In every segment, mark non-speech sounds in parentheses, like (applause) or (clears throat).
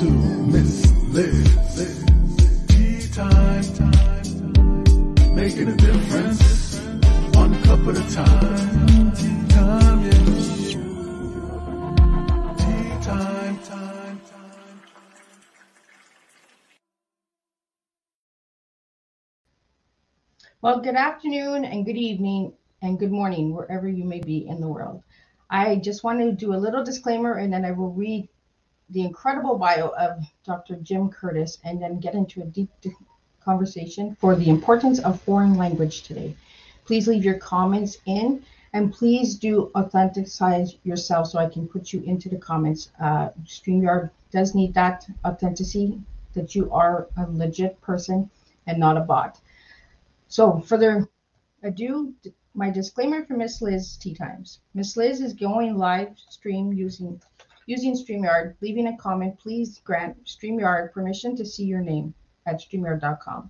to Miss Liz. Tea time, making a difference, one cup at a time. Tea time, yeah. Tea time. Well, good afternoon and good evening and good morning, wherever you may be in the world. I just want to do a little disclaimer and then I will read the incredible bio of Dr. Jim Curtis and then get into a deep conversation for the importance of foreign language today. Please leave your comments in and please do authenticize yourself so I can put you into the comments. Uh, StreamYard does need that authenticity that you are a legit person and not a bot. So further ado, my disclaimer for Miss Liz Tea Times. Miss Liz is going live stream using using StreamYard. Leaving a comment, please grant StreamYard permission to see your name at StreamYard.com.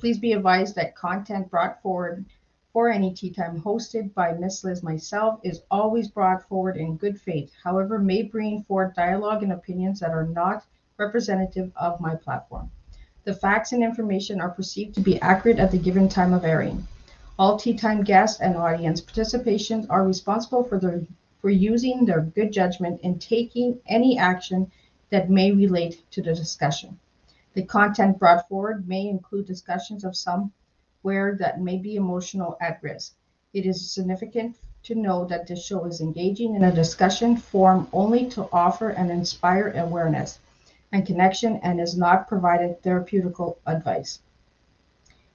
Please be advised that content brought forward for any tea time hosted by Miss Liz myself is always brought forward in good faith, however, may bring forth dialogue and opinions that are not representative of my platform. The facts and information are perceived to be accurate at the given time of airing. All tea time guests and audience participation are responsible for their for using their good judgment in taking any action that may relate to the discussion. The content brought forward may include discussions of some where that may be emotional at risk. It is significant to know that this show is engaging in a discussion form only to offer and inspire awareness and connection and is not provided therapeutical advice.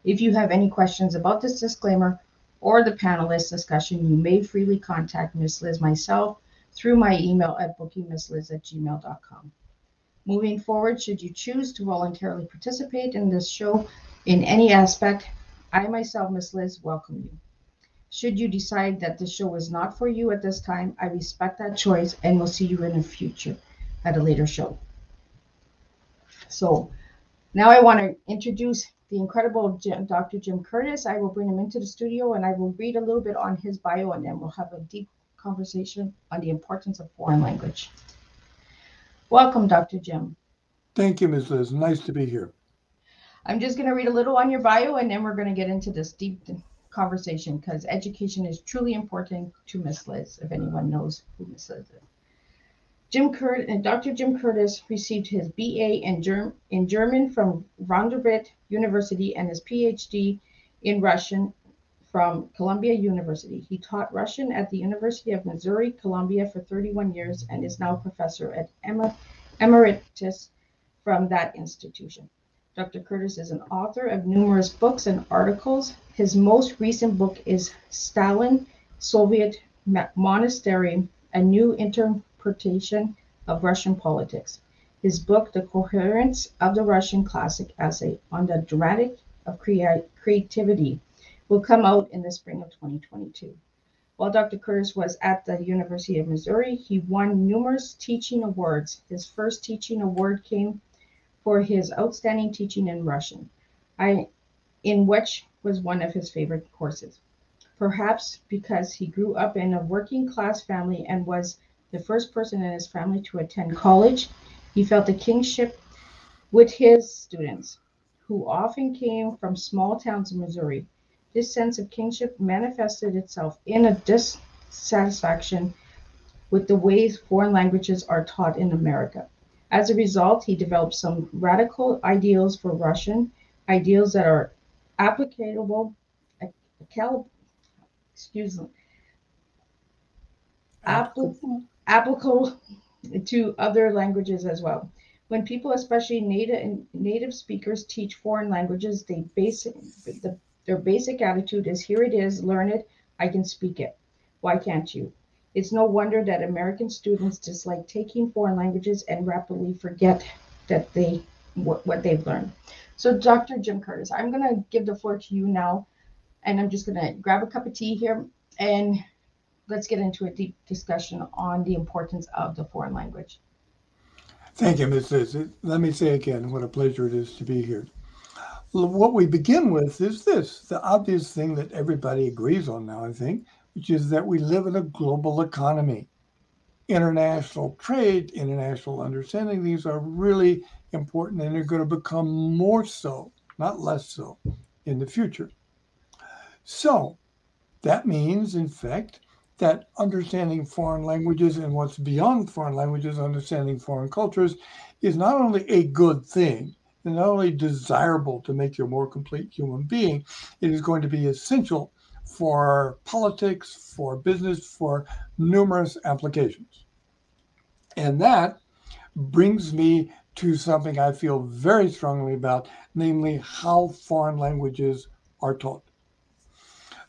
If you have any questions about this disclaimer or the panelist discussion, you may freely contact Ms. Liz myself through my email at bookingmissliz at gmail.com. Moving forward, should you choose to voluntarily participate in this show in any aspect, I myself, Ms. Liz, welcome you. Should you decide that the show is not for you at this time, I respect that choice and will see you in the future at a later show. So now I want to introduce the incredible Jim, Dr. Jim Curtis. I will bring him into the studio and I will read a little bit on his bio and then we'll have a deep conversation on the importance of foreign language. Welcome, Dr. Jim. Thank you, Ms. Liz. Nice to be here. I'm just going to read a little on your bio and then we're going to get into this deep conversation because education is truly important to Ms. Liz, if anyone knows who Ms. Liz is. Jim Curtis and Dr. Jim Curtis received his BA in, Germ- in German from Vanderbilt University and his PhD in Russian from Columbia University. He taught Russian at the University of Missouri, Columbia for 31 years and is now professor at Emer- Emeritus from that institution. Dr. Curtis is an author of numerous books and articles. His most recent book is Stalin, Soviet Monastery, A New Interpretation of Russian Politics. His book, The Coherence of the Russian Classic Essay on the Dramatic of Crea- Creativity, will come out in the spring of 2022. While Dr. Curtis was at the University of Missouri, he won numerous teaching awards. His first teaching award came for his outstanding teaching in Russian, I, in which was one of his favorite courses. Perhaps because he grew up in a working class family and was the first person in his family to attend college, he felt a kinship with his students, who often came from small towns in Missouri. This sense of kinship manifested itself in a dissatisfaction with the ways foreign languages are taught in America. As a result, he developed some radical ideals for Russian, ideals that are applicable, excuse me, applicable, applicable to other languages as well. When people, especially native native speakers, teach foreign languages, they basic the, their basic attitude is here it is, learn it, I can speak it. Why can't you? It's no wonder that American students dislike taking foreign languages and rapidly forget that they what, what they've learned. So, Dr. Jim Curtis, I'm going to give the floor to you now, and I'm just going to grab a cup of tea here and let's get into a deep discussion on the importance of the foreign language. Thank you, Ms. Liz. Let me say again what a pleasure it is to be here. What we begin with is this the obvious thing that everybody agrees on now, I think, which is that we live in a global economy. international trade, international understanding. These are really important and they're going to become more so, not less so, in the future. So that means, in fact, that understanding foreign languages and what's beyond foreign languages, understanding foreign cultures, is not only a good thing, and not only desirable to make you a more complete human being, it is going to be essential for politics, for business, for numerous applications. And that brings me to something I feel very strongly about, namely how foreign languages are taught.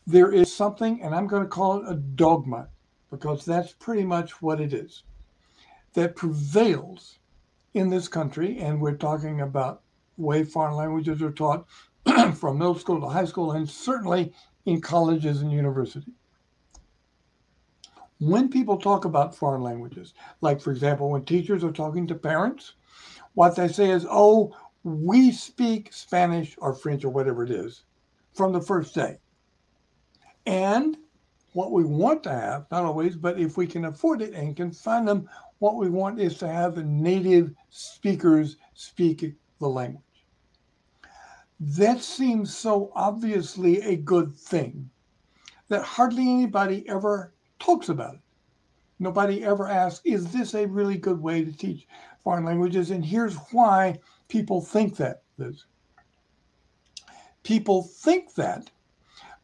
There is something, and I'm going to call it a dogma, because that's pretty much what it is, that prevails in this country. And we're talking about way foreign languages are taught (clears throat) from middle school to high school, and certainly in colleges and universities. When people talk about foreign languages, like for example, when teachers are talking to parents, what they say is, oh, we speak Spanish or French or whatever it is from the first day. And what we want to have, not always, but if we can afford it and can find them, what we want is to have native speakers speak the language. That seems so obviously a good thing that hardly anybody ever talks about it. Nobody ever asks, is this a really good way to teach foreign languages? And here's why people think that, Liz. People think that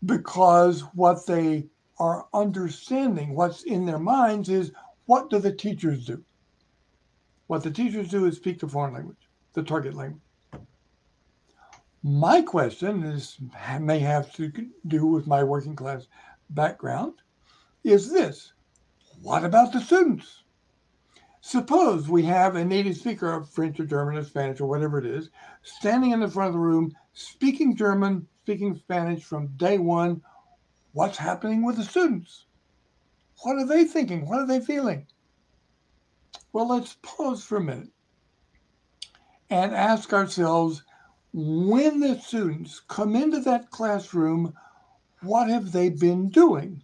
because what they are understanding, what's in their minds is what do the teachers do? What the teachers do is speak the foreign language, the target language. My question is may have to do with my working class background is this what about the students? Suppose we have a native speaker of French or German or Spanish or whatever it is standing in the front of the room speaking German, speaking Spanish from day one. What's happening with the students? What are they thinking? What are they feeling? Well, let's pause for a minute and ask ourselves when the students come into that classroom, what have they been doing?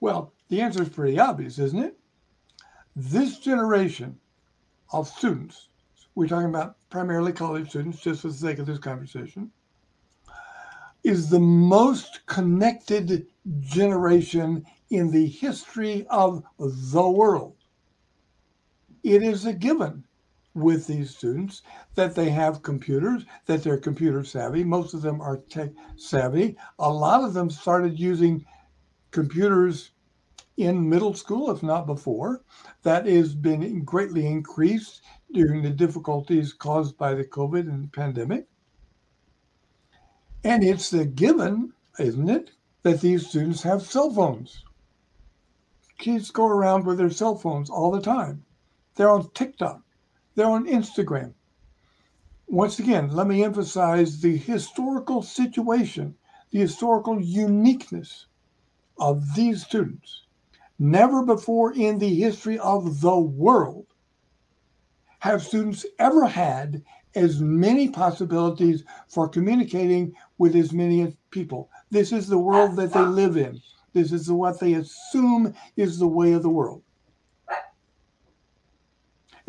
Well, the answer is pretty obvious, isn't it? This generation of students, we're talking about primarily college students, just for the sake of this conversation, is the most connected generation in the history of the world. It is a given with these students that they have computers, that they're computer savvy. Most of them are tech savvy. A lot of them started using computers in middle school, if not before. That has been greatly increased during the difficulties caused by the COVID and pandemic. And it's a given, isn't it, that these students have cell phones. Kids go around with their cell phones all the time. They're on TikTok. They're on Instagram. Once again, let me emphasize the historical situation, the historical uniqueness of these students. Never before in the history of the world have students ever had as many possibilities for communicating with as many people. This is the world that they live in. This is what they assume is the way of the world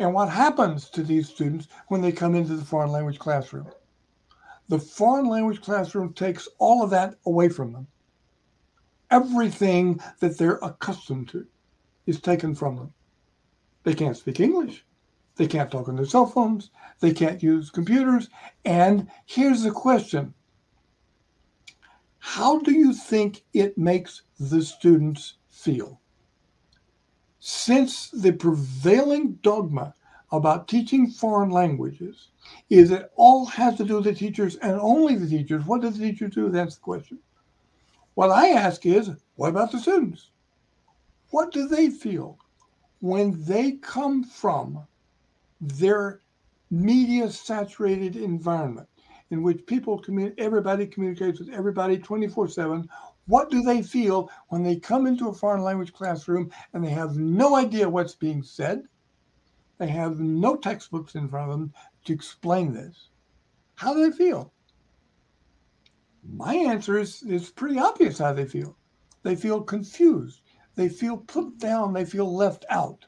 and what happens to these students when they come into the foreign language classroom. The foreign language classroom takes all of that away from them. Everything that they're accustomed to is taken from them. They can't speak English. They can't talk on their cell phones. They can't use computers. And here's the question How do you think it makes the students feel? since the prevailing dogma about teaching foreign languages is that all has to do with the teachers and only the teachers, what does the teacher do? That's the question. What I ask is, what about the students? What do they feel when they come from their media saturated environment in which people communicate, everybody communicates with everybody 24 7 what do they feel when they come into a foreign language classroom and they have no idea what's being said? They have no textbooks in front of them to explain this. How do they feel? My answer is, is pretty obvious how they feel. They feel confused. they feel put down, they feel left out.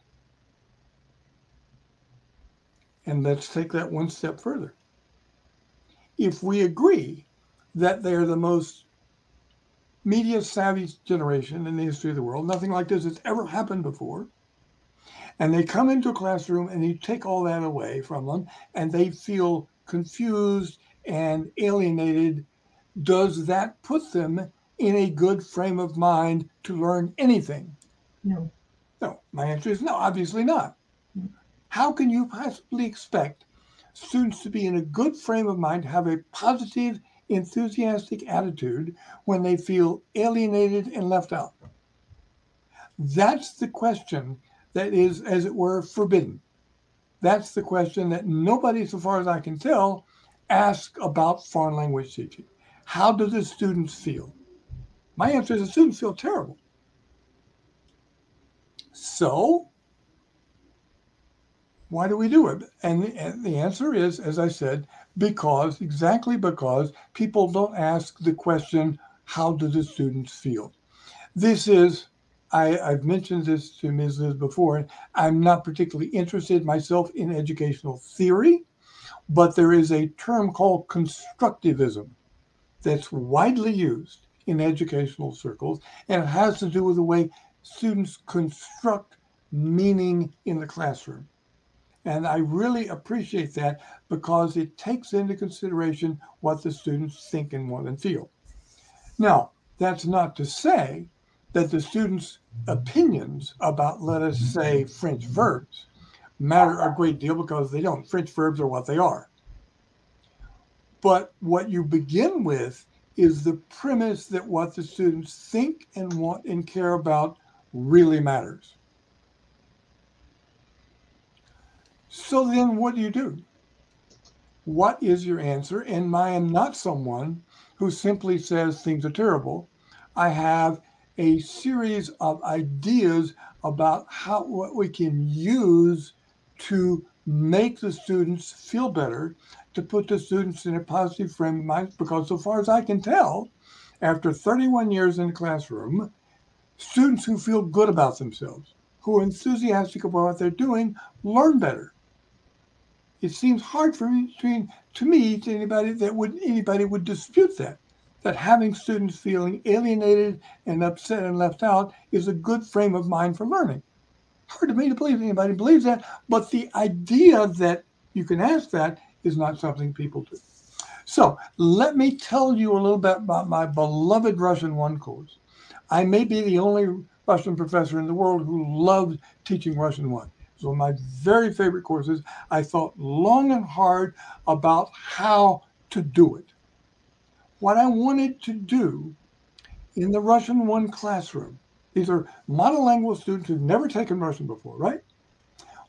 And let's take that one step further. If we agree that they're the most media savvy generation in the history of the world, nothing like this has ever happened before, and they come into a classroom and you take all that away from them and they feel confused and alienated, does that put them in a good frame of mind to learn anything? No. No. My answer is no, obviously not. How can you possibly expect students to be in a good frame of mind, have a positive, enthusiastic attitude when they feel alienated and left out? That's the question that is, as it were, forbidden. That's the question that nobody, so far as I can tell, asks about foreign language teaching. How do the students feel? My answer is the students feel terrible. So, why do we do it? And the, and the answer is, as I said, because, exactly because people don't ask the question, how do the students feel? This is I, have mentioned this to Ms. Liz before. I'm not particularly interested myself in educational theory, but there is a term called constructivism that's widely used in educational circles, and it has to do with the way students construct meaning in the classroom. And I really appreciate that because it takes into consideration what the students think and want and feel. Now, that's not to say that the students' opinions about, let us say, French verbs matter a great deal because they don't. French verbs are what they are. But what you begin with is the premise that what the students think and want and care about really matters. So then what do you do? What is your answer? And I am not someone who simply says things are terrible. I have a series of ideas about how what we can use to make the students feel better, to put the students in a positive frame of mind. Because so far as I can tell, after 31 years in the classroom, students who feel good about themselves, who are enthusiastic about what they're doing, learn better. It seems hard for me to, to me to anybody that would anybody would dispute that that having students feeling alienated and upset and left out is a good frame of mind for learning. Hard to me to believe anybody believes that, but the idea that you can ask that is not something people do. So let me tell you a little bit about my beloved Russian 1 course. I may be the only Russian professor in the world who loved teaching Russian 1. One of my very favorite courses. I thought long and hard about how to do it what I wanted to do in the Russian one classroom. These are monolingual students who've never taken Russian before, right?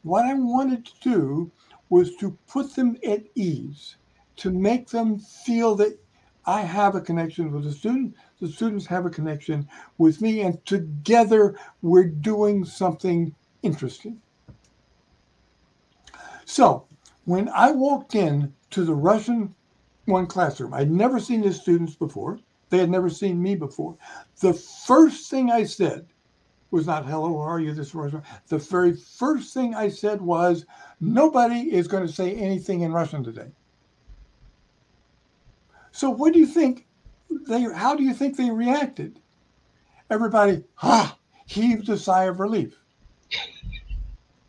What I wanted to do was to put them at ease, to make them feel that I have a connection with the student, the students have a connection with me, and together we're doing something interesting. So when I walked in to the Russian one classroom. I'd never seen the students before. They had never seen me before. The first thing I said was not hello, how are you? This was the very first thing I said was nobody is going to say anything in Russian today. So what do you think they how do you think they reacted? Everybody, ah, heaved a sigh of relief.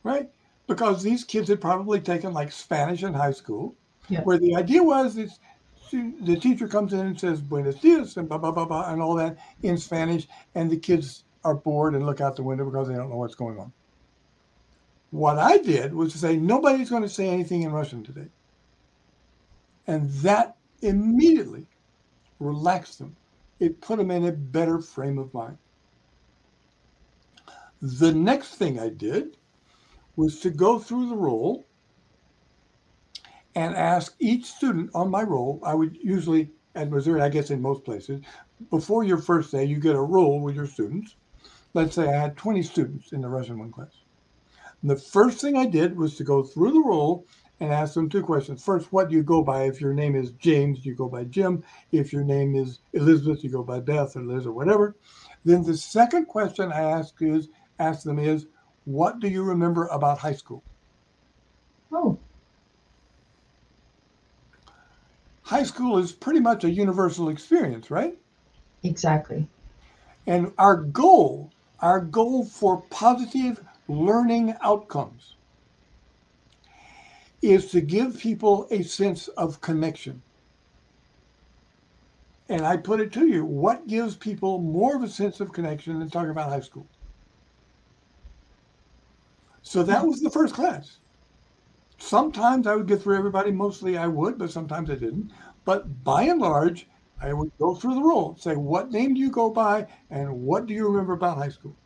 right? Because these kids had probably taken like Spanish in high school yeah. Where the idea was is the teacher comes in and says buenos dias and blah blah blah blah and all that in Spanish, and the kids are bored and look out the window because they don't know what's going on. What I did was to say nobody's going to say anything in Russian today, and that immediately relaxed them. It put them in a better frame of mind. The next thing I did was to go through the roll and ask each student on my roll. I would usually at Missouri, I guess in most places, before your first day, you get a roll with your students. Let's say I had 20 students in the Russian one class. And the first thing I did was to go through the roll and ask them two questions. First, what do you go by? If your name is James, you go by Jim. If your name is Elizabeth, you go by Beth or Liz or whatever. Then the second question I ask is ask them is, what do you remember about high school? Oh, High school is pretty much a universal experience, right? exactly. And our goal, our goal for positive learning outcomes is to give people a sense of connection. And I put it to you, what gives people more of a sense of connection than talking about high school? So that was the first class. Sometimes I would get through everybody, mostly I would, but sometimes I didn't. But by and large, I would go through the roll, say, what name do you go by and what do you remember about high school?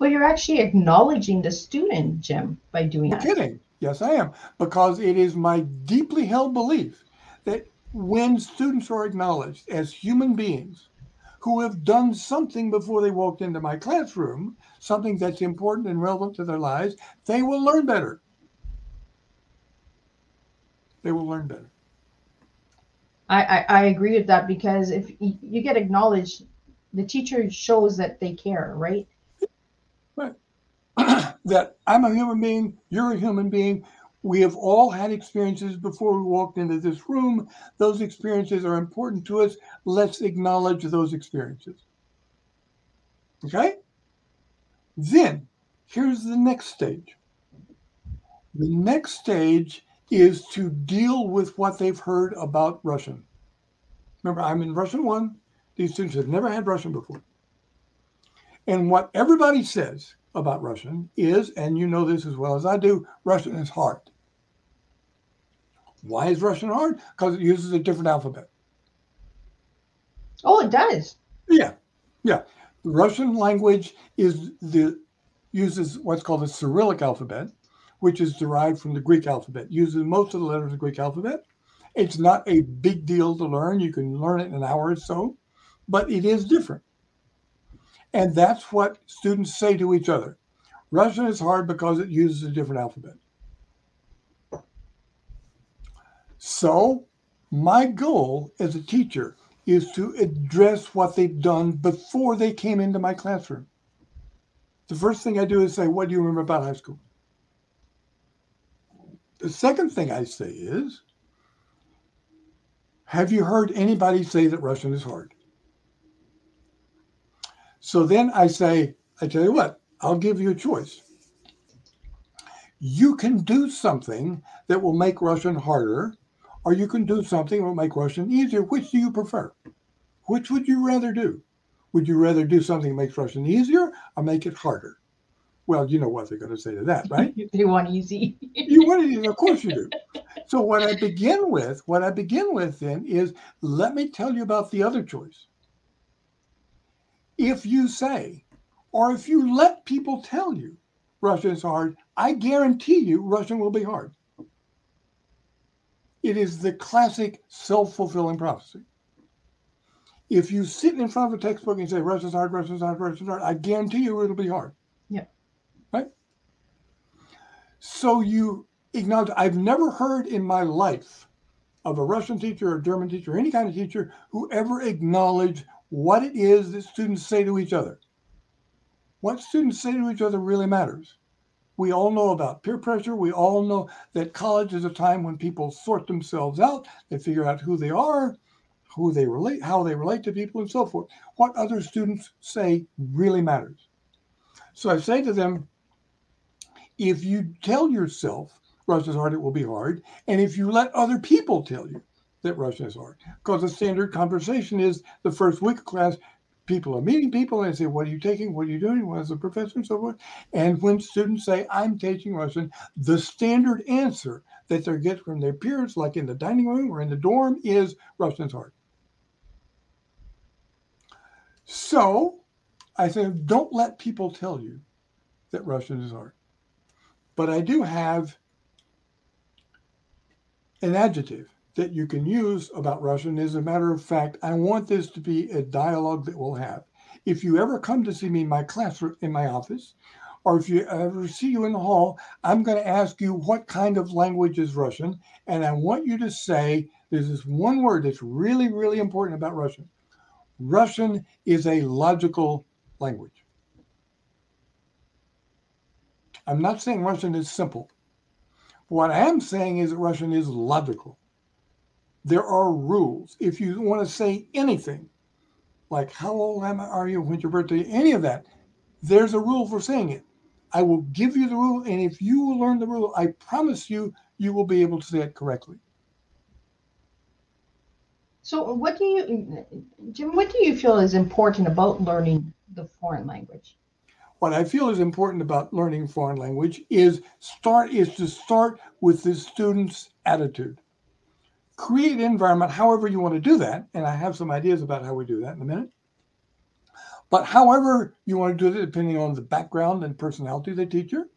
Well, you're actually acknowledging the student, Jim, by doing No that. kidding. Yes, I am. Because it is my deeply held belief that when students are acknowledged as human beings who have done something before they walked into my classroom, something that's important and relevant to their lives, they will learn better. They will learn better. I, I, I agree with that because if you get acknowledged, the teacher shows that they care, right? (clears throat) that I'm a human being, you're a human being. We have all had experiences before we walked into this room. Those experiences are important to us. Let's acknowledge those experiences. Okay? Then, here's the next stage. The next stage is to deal with what they've heard about Russian. Remember, I'm in Russian one. These students have never had Russian before. And what everybody says about Russian is, and you know this as well as I do, Russian is hard. Why is Russian hard? Because it uses a different alphabet. Oh, it does. Yeah, yeah. The Russian language is the uses what's called the Cyrillic alphabet, which is derived from the Greek alphabet. Uses most of the letters of the Greek alphabet. It's not a big deal to learn. You can learn it in an hour or so, but it is different. And that's what students say to each other. Russian is hard because it uses a different alphabet. So, my goal as a teacher is to address what they've done before they came into my classroom. The first thing I do is say, What do you remember about high school? The second thing I say is, Have you heard anybody say that Russian is hard? So then I say, I tell you what, I'll give you a choice. You can do something that will make Russian harder, or you can do something that will make Russian easier. Which do you prefer? Which would you rather do? Would you rather do something that makes Russian easier or make it harder? Well, you know what they're going to say to that, right? (laughs) they want easy. (laughs) you want it, easy, of course you do. So what I begin with, what I begin with then is let me tell you about the other choice. If you say, or if you let people tell you Russian is hard, I guarantee you Russian will be hard. It is the classic self-fulfilling prophecy. If you sit in front of a textbook and say Russian's hard, Russian's hard, Russian's hard, I guarantee you it'll be hard. Yeah. Right? So you acknowledge I've never heard in my life of a Russian teacher or a German teacher or any kind of teacher who ever acknowledged what it is that students say to each other. What students say to each other really matters. We all know about peer pressure. We all know that college is a time when people sort themselves out. They figure out who they are, who they relate, how they relate to people, and so forth. What other students say really matters. So I say to them, if you tell yourself Russian is hard, it will be hard. And if you let other people tell you that Russian is hard, because the standard conversation is the first week of class, people are meeting people and say, What are you taking? What are you doing? What is the professor? And so forth. And when students say, I'm teaching Russian, the standard answer that they get from their peers, like in the dining room or in the dorm, is Russian is hard. So I said, Don't let people tell you that Russian is hard. But I do have an adjective that you can use about Russian. As a matter of fact, I want this to be a dialogue that we'll have. If you ever come to see me in my classroom, in my office, or if you ever see you in the hall, I'm going to ask you what kind of language is Russian. And I want you to say there's this one word that's really, really important about Russian. Russian is a logical language. I'm not saying Russian is simple. What I am saying is that Russian is logical. There are rules. If you want to say anything, like how old am I, are you, when's your birthday, any of that, there's a rule for saying it. I will give you the rule, and if you will learn the rule, I promise you, you will be able to say it correctly. So, what do you, Jim? What do you feel is important about learning the foreign language? What I feel is important about learning foreign language is start is to start with the student's attitude. Create an environment, however you want to do that, and I have some ideas about how we do that in a minute. But however you want to do it, depending on the background and personality of the teacher,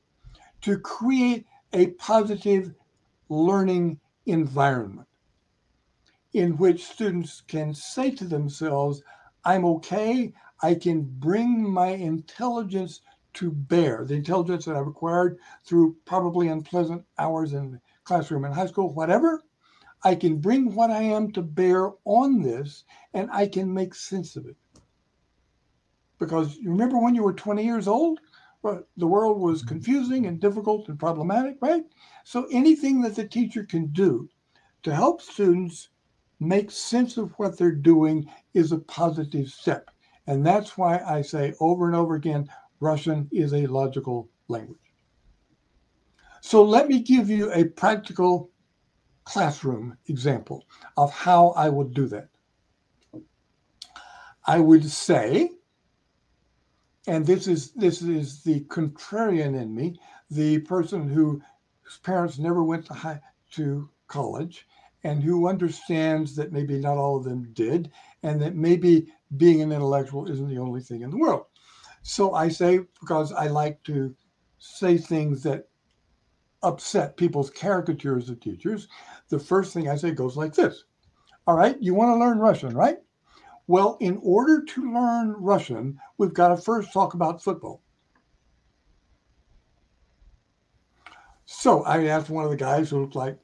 to create a positive learning environment in which students can say to themselves, I'm okay, I can bring my intelligence to bear, the intelligence that I've acquired through probably unpleasant hours in the classroom in high school, whatever. I can bring what I am to bear on this and I can make sense of it. Because you remember when you were 20 years old? Well, the world was mm-hmm. confusing and difficult and problematic, right? So anything that the teacher can do to help students make sense of what they're doing is a positive step. And that's why I say over and over again Russian is a logical language. So let me give you a practical classroom example of how I would do that. I would say, and this is this is the contrarian in me, the person who whose parents never went to high to college and who understands that maybe not all of them did, and that maybe being an intellectual isn't the only thing in the world. So I say, because I like to say things that upset people's caricatures of teachers, the first thing I say goes like this All right, you want to learn Russian, right? Well, in order to learn Russian, we've got to first talk about football. So I asked one of the guys who looked like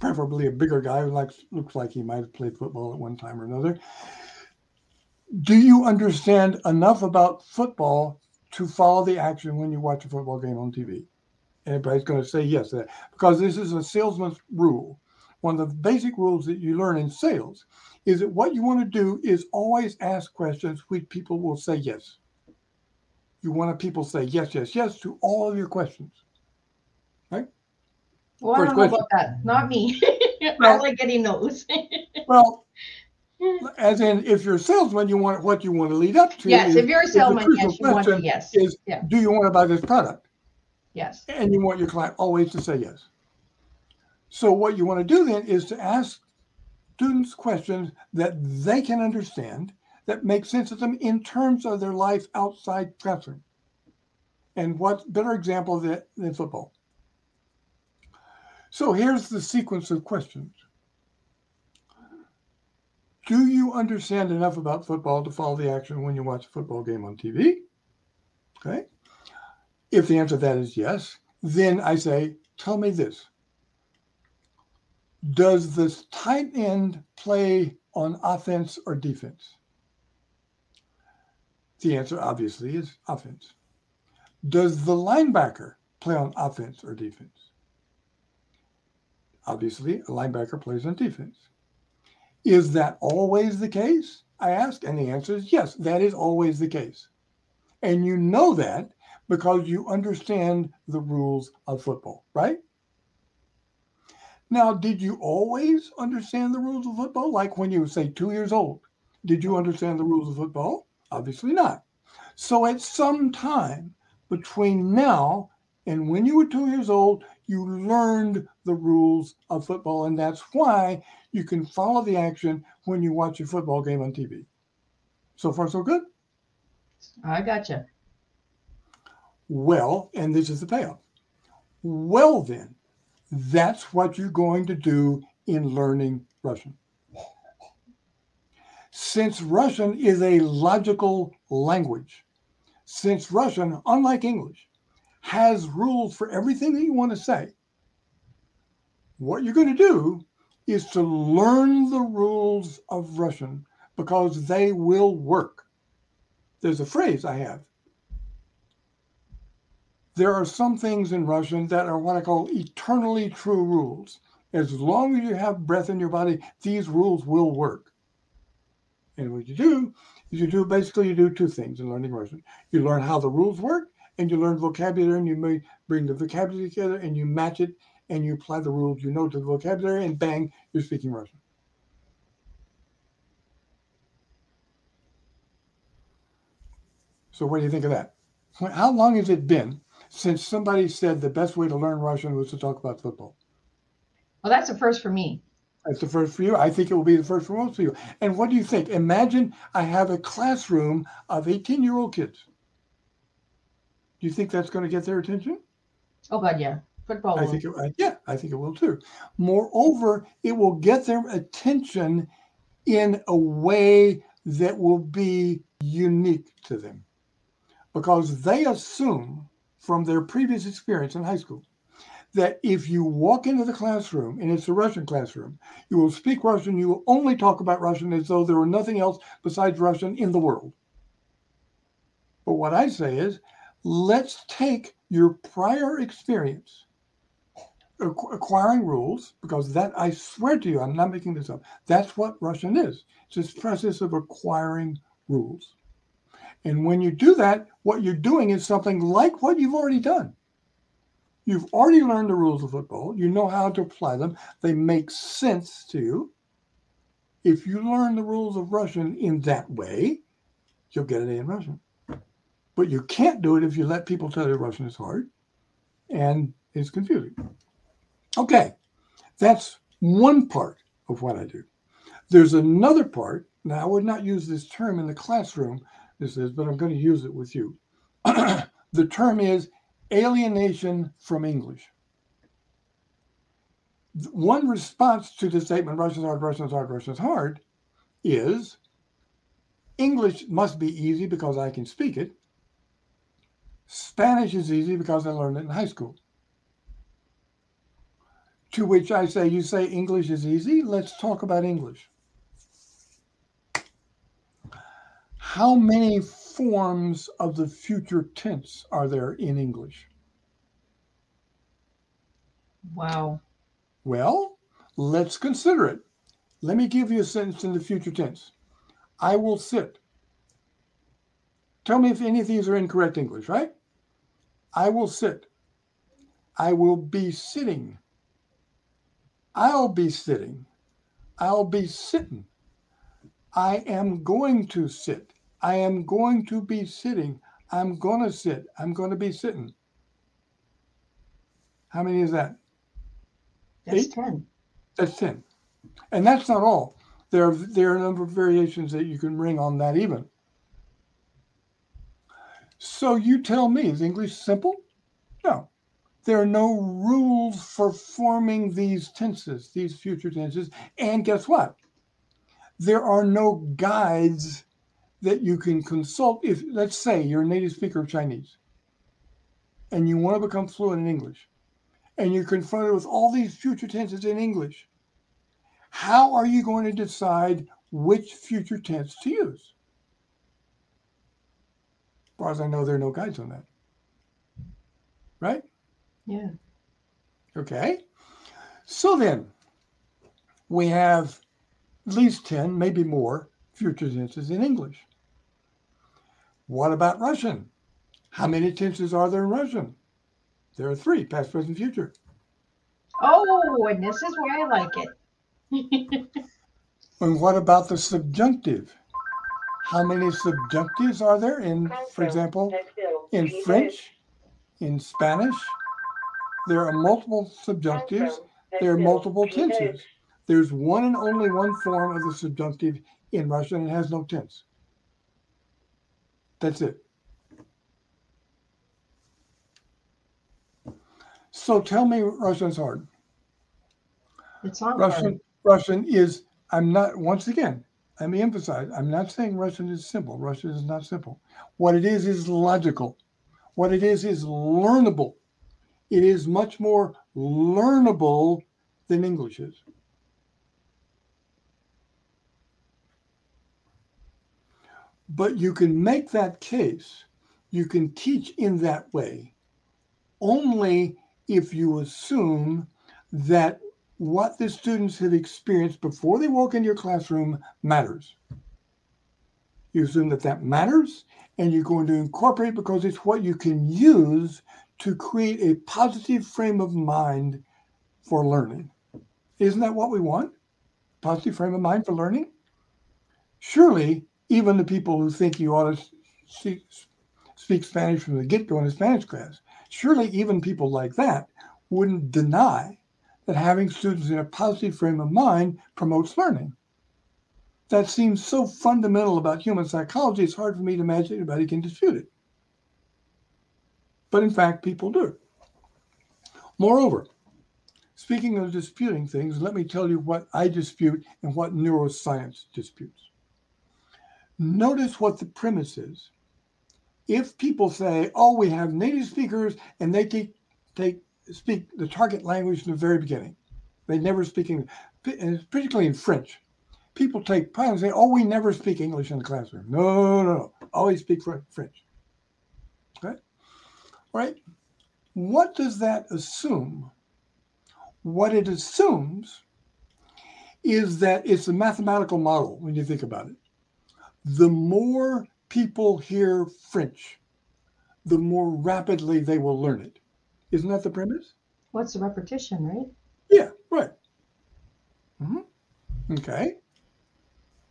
preferably a bigger guy who likes looks like he might have played football at one time or another. Do you understand enough about football to follow the action when you watch a football game on TV? Everybody's going to say yes, because this is a salesman's rule. One of the basic rules that you learn in sales is that what you want to do is always ask questions which people will say yes. You want to people say yes, yes, yes to all of your questions. Right? Well, I don't know about that. Not me. (laughs) I like getting those. (laughs) well, as in, if you're a salesman, you want what you want to lead up to. Yes, is, if you're a salesman, yes, you want to, yes. Is yeah. do you want to buy this product? Yes. And you want your client always to say yes. So what you want to do then is to ask students questions that they can understand that make sense to them in terms of their life outside classroom. And what better example than, than football? So here's the sequence of questions. Do you understand enough about football to follow the action when you watch a football game on TV? Okay. If the answer to that is yes, then I say, tell me this. Does this tight end play on offense or defense? The answer obviously is offense. Does the linebacker play on offense or defense? Obviously, a linebacker plays on defense. Is that always the case? I ask, and the answer is yes, that is always the case. And you know that because you understand the rules of football, right? Now, did you always understand the rules of football? Like when you were, say, two years old, did you understand the rules of football? Obviously not. So, at some time between now and when you were two years old, you learned the rules of football. And that's why you can follow the action when you watch a football game on TV. So far, so good? I gotcha. Well, and this is the payoff. Well, then, that's what you're going to do in learning Russian. Since Russian is a logical language, since Russian, unlike English, has rules for everything that you want to say. What you're going to do is to learn the rules of Russian because they will work. There's a phrase I have. There are some things in Russian that are what I call eternally true rules. As long as you have breath in your body, these rules will work. And what you do is you do basically you do two things in learning Russian. You learn how the rules work and you learn vocabulary and you may bring the vocabulary together and you match it and you apply the rules you know to the vocabulary and bang, you're speaking Russian. So what do you think of that? How long has it been since somebody said the best way to learn Russian was to talk about football? Well, that's a first for me. That's the first for you. I think it will be the first for most of you. And what do you think? Imagine I have a classroom of 18 year old kids. Do you think that's going to get their attention? Oh, God, yeah. Football. I think, it, uh, yeah, I think it will too. Moreover, it will get their attention in a way that will be unique to them because they assume from their previous experience in high school that if you walk into the classroom and it's a Russian classroom, you will speak Russian, you will only talk about Russian as though there were nothing else besides Russian in the world. But what I say is, let's take your prior experience acquiring rules, because that I swear to you, I'm not making this up. That's what Russian is. It's this process of acquiring rules. And when you do that, what you're doing is something like what you've already done. You've already learned the rules of football. You know how to apply them. They make sense to you. If you learn the rules of Russian in that way, you'll get it in Russian. But you can't do it if you let people tell you Russian is hard and it's confusing. Okay, that's one part of what I do. There's another part. Now, I would not use this term in the classroom, this is, but I'm going to use it with you. (clears throat) the term is alienation from English. One response to the statement Russian is hard, Russian is hard, Russian is hard is English must be easy because I can speak it. Spanish is easy because I learned it in high school. To which I say, You say English is easy? Let's talk about English. How many forms of the future tense are there in English? Wow. Well, let's consider it. Let me give you a sentence in the future tense. I will sit. Tell me if any of these are incorrect English, right? I will sit. I will be sitting. I'll be sitting. I'll be sitting. I am going to sit. I am going to be sitting. I'm going to sit. I'm going to be sitting. How many is that? That's Eight? 10. That's 10. And that's not all. There are, there are a number of variations that you can bring on that even. So you tell me, is English simple? No. There are no rules for forming these tenses, these future tenses. And guess what? There are no guides that you can consult. If, let's say, you're a native speaker of Chinese and you want to become fluent in English and you're confronted with all these future tenses in English, how are you going to decide which future tense to use? As far as I know, there are no guides on that. Right? Yeah. Okay. So then, we have at least 10, maybe more, future tenses in English. What about Russian? How many tenses are there in Russian? There are three past, present, future. Oh, and this is why I like it. and what about the subjunctive? How many subjunctives are there in, for example, in French, in Spanish? There are multiple subjunctives, there are multiple tenses. There's one and only one form of the subjunctive in Russian, and it has no tense. That's it. So tell me Russian's hard. It's not Russian hard. Russian is I'm not once again, let me emphasize, I'm not saying Russian is simple. Russian is not simple. What it is is logical. What it is is learnable. It is much more learnable than English is. But you can make that case, you can teach in that way only if you assume that what the students have experienced before they walk into your classroom matters. You assume that that matters and you're going to incorporate because it's what you can use to create a positive frame of mind for learning. Isn't that what we want? Positive frame of mind for learning? Surely, even the people who think you ought to speak, speak Spanish from the get go in a Spanish class, surely even people like that wouldn't deny that having students in a positive frame of mind promotes learning. That seems so fundamental about human psychology, it's hard for me to imagine anybody can dispute it. But in fact, people do. Moreover, speaking of disputing things, let me tell you what I dispute and what neuroscience disputes. Notice what the premise is. If people say, oh, we have native speakers and they take, take speak the target language from the very beginning. They never speak English, particularly in French. People take pride and say, "Oh, we never speak English in the classroom." No, no, no. Always speak French. Okay, right? What does that assume? What it assumes is that it's a mathematical model when you think about it. The more people hear French, the more rapidly they will learn it. Isn't that the premise? What's the repetition, right? Yeah, right. Mm-hmm. Okay.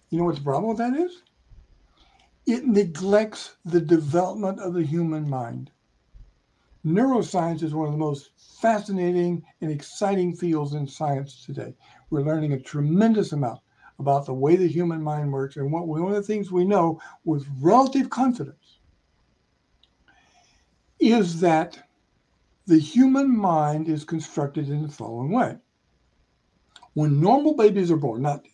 You know what the problem with that is? It neglects the development of the human mind. Neuroscience is one of the most fascinating and exciting fields in science today. We're learning a tremendous amount about the way the human mind works, and what one of the things we know with relative confidence is that the human mind is constructed in the following way. When normal babies are born, not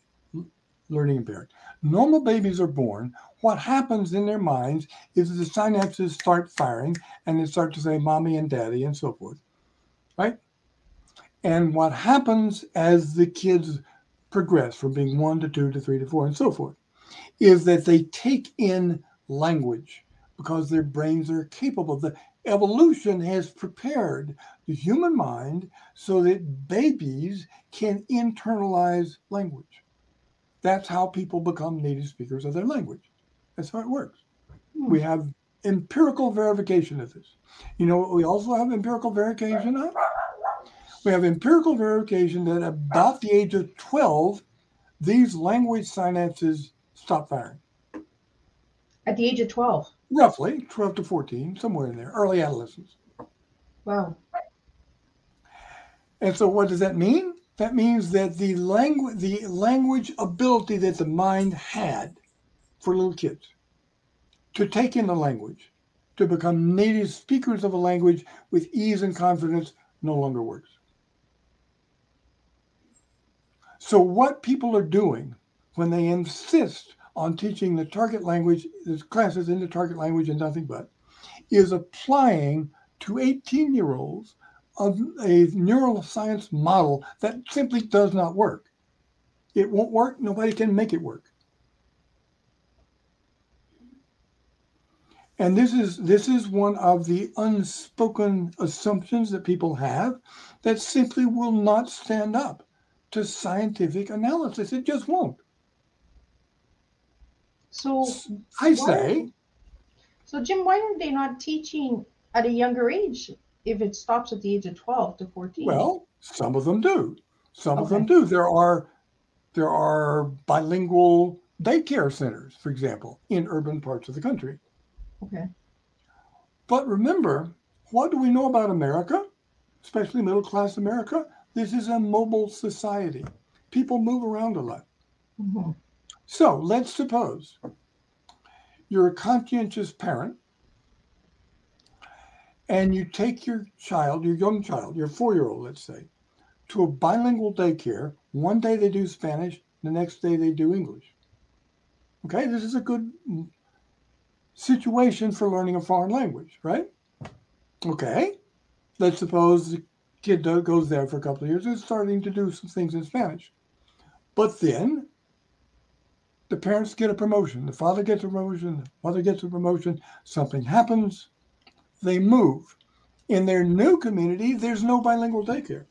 learning impaired, normal babies are born, what happens in their minds is the synapses start firing and they start to say mommy and daddy and so forth, right? And what happens as the kids progress from being one to two to three to four and so forth is that they take in language because their brains are capable. The evolution has prepared the human mind so that babies can internalize language. That's how people become native speakers of their language. That's how it works. Hmm. We have empirical verification of this. You know what we also have empirical verification of? We have empirical verification that about the age of 12, these language synapses stop firing. At the age of 12? roughly 12 to 14, somewhere in there, early adolescence. Wow. And so what does that mean? That means that the language the language ability that the mind had for little kids to take in the language, to become native speakers of a language with ease and confidence no longer works. So what people are doing when they insist on teaching the target language, the classes in the target language and nothing but, is applying to 18 year olds a, a neuroscience model that simply does not work. It won't work, nobody can make it work. And this is this is one of the unspoken assumptions that people have that simply will not stand up to scientific analysis. It just won't. So I say. So Jim, why are they not teaching at a younger age if it stops at the age of 12 to 14? Well, some of them do. Some okay. of them do. There are there are bilingual daycare centers, for example, in urban parts of the country. Okay. But remember, what do we know about America, especially middle class America? This is a mobile society. People move around a lot. Mm-hmm. So let's suppose you're a conscientious parent and you take your child, your young child, your four year old, let's say, to a bilingual daycare. One day they do Spanish, the next day they do English. Okay, this is a good situation for learning a foreign language, right? Okay, let's suppose the kid goes there for a couple of years is starting to do some things in Spanish. But then the parents get a promotion, the father gets a promotion, the mother gets a promotion, something happens, they move. In their new community, there's no bilingual daycare.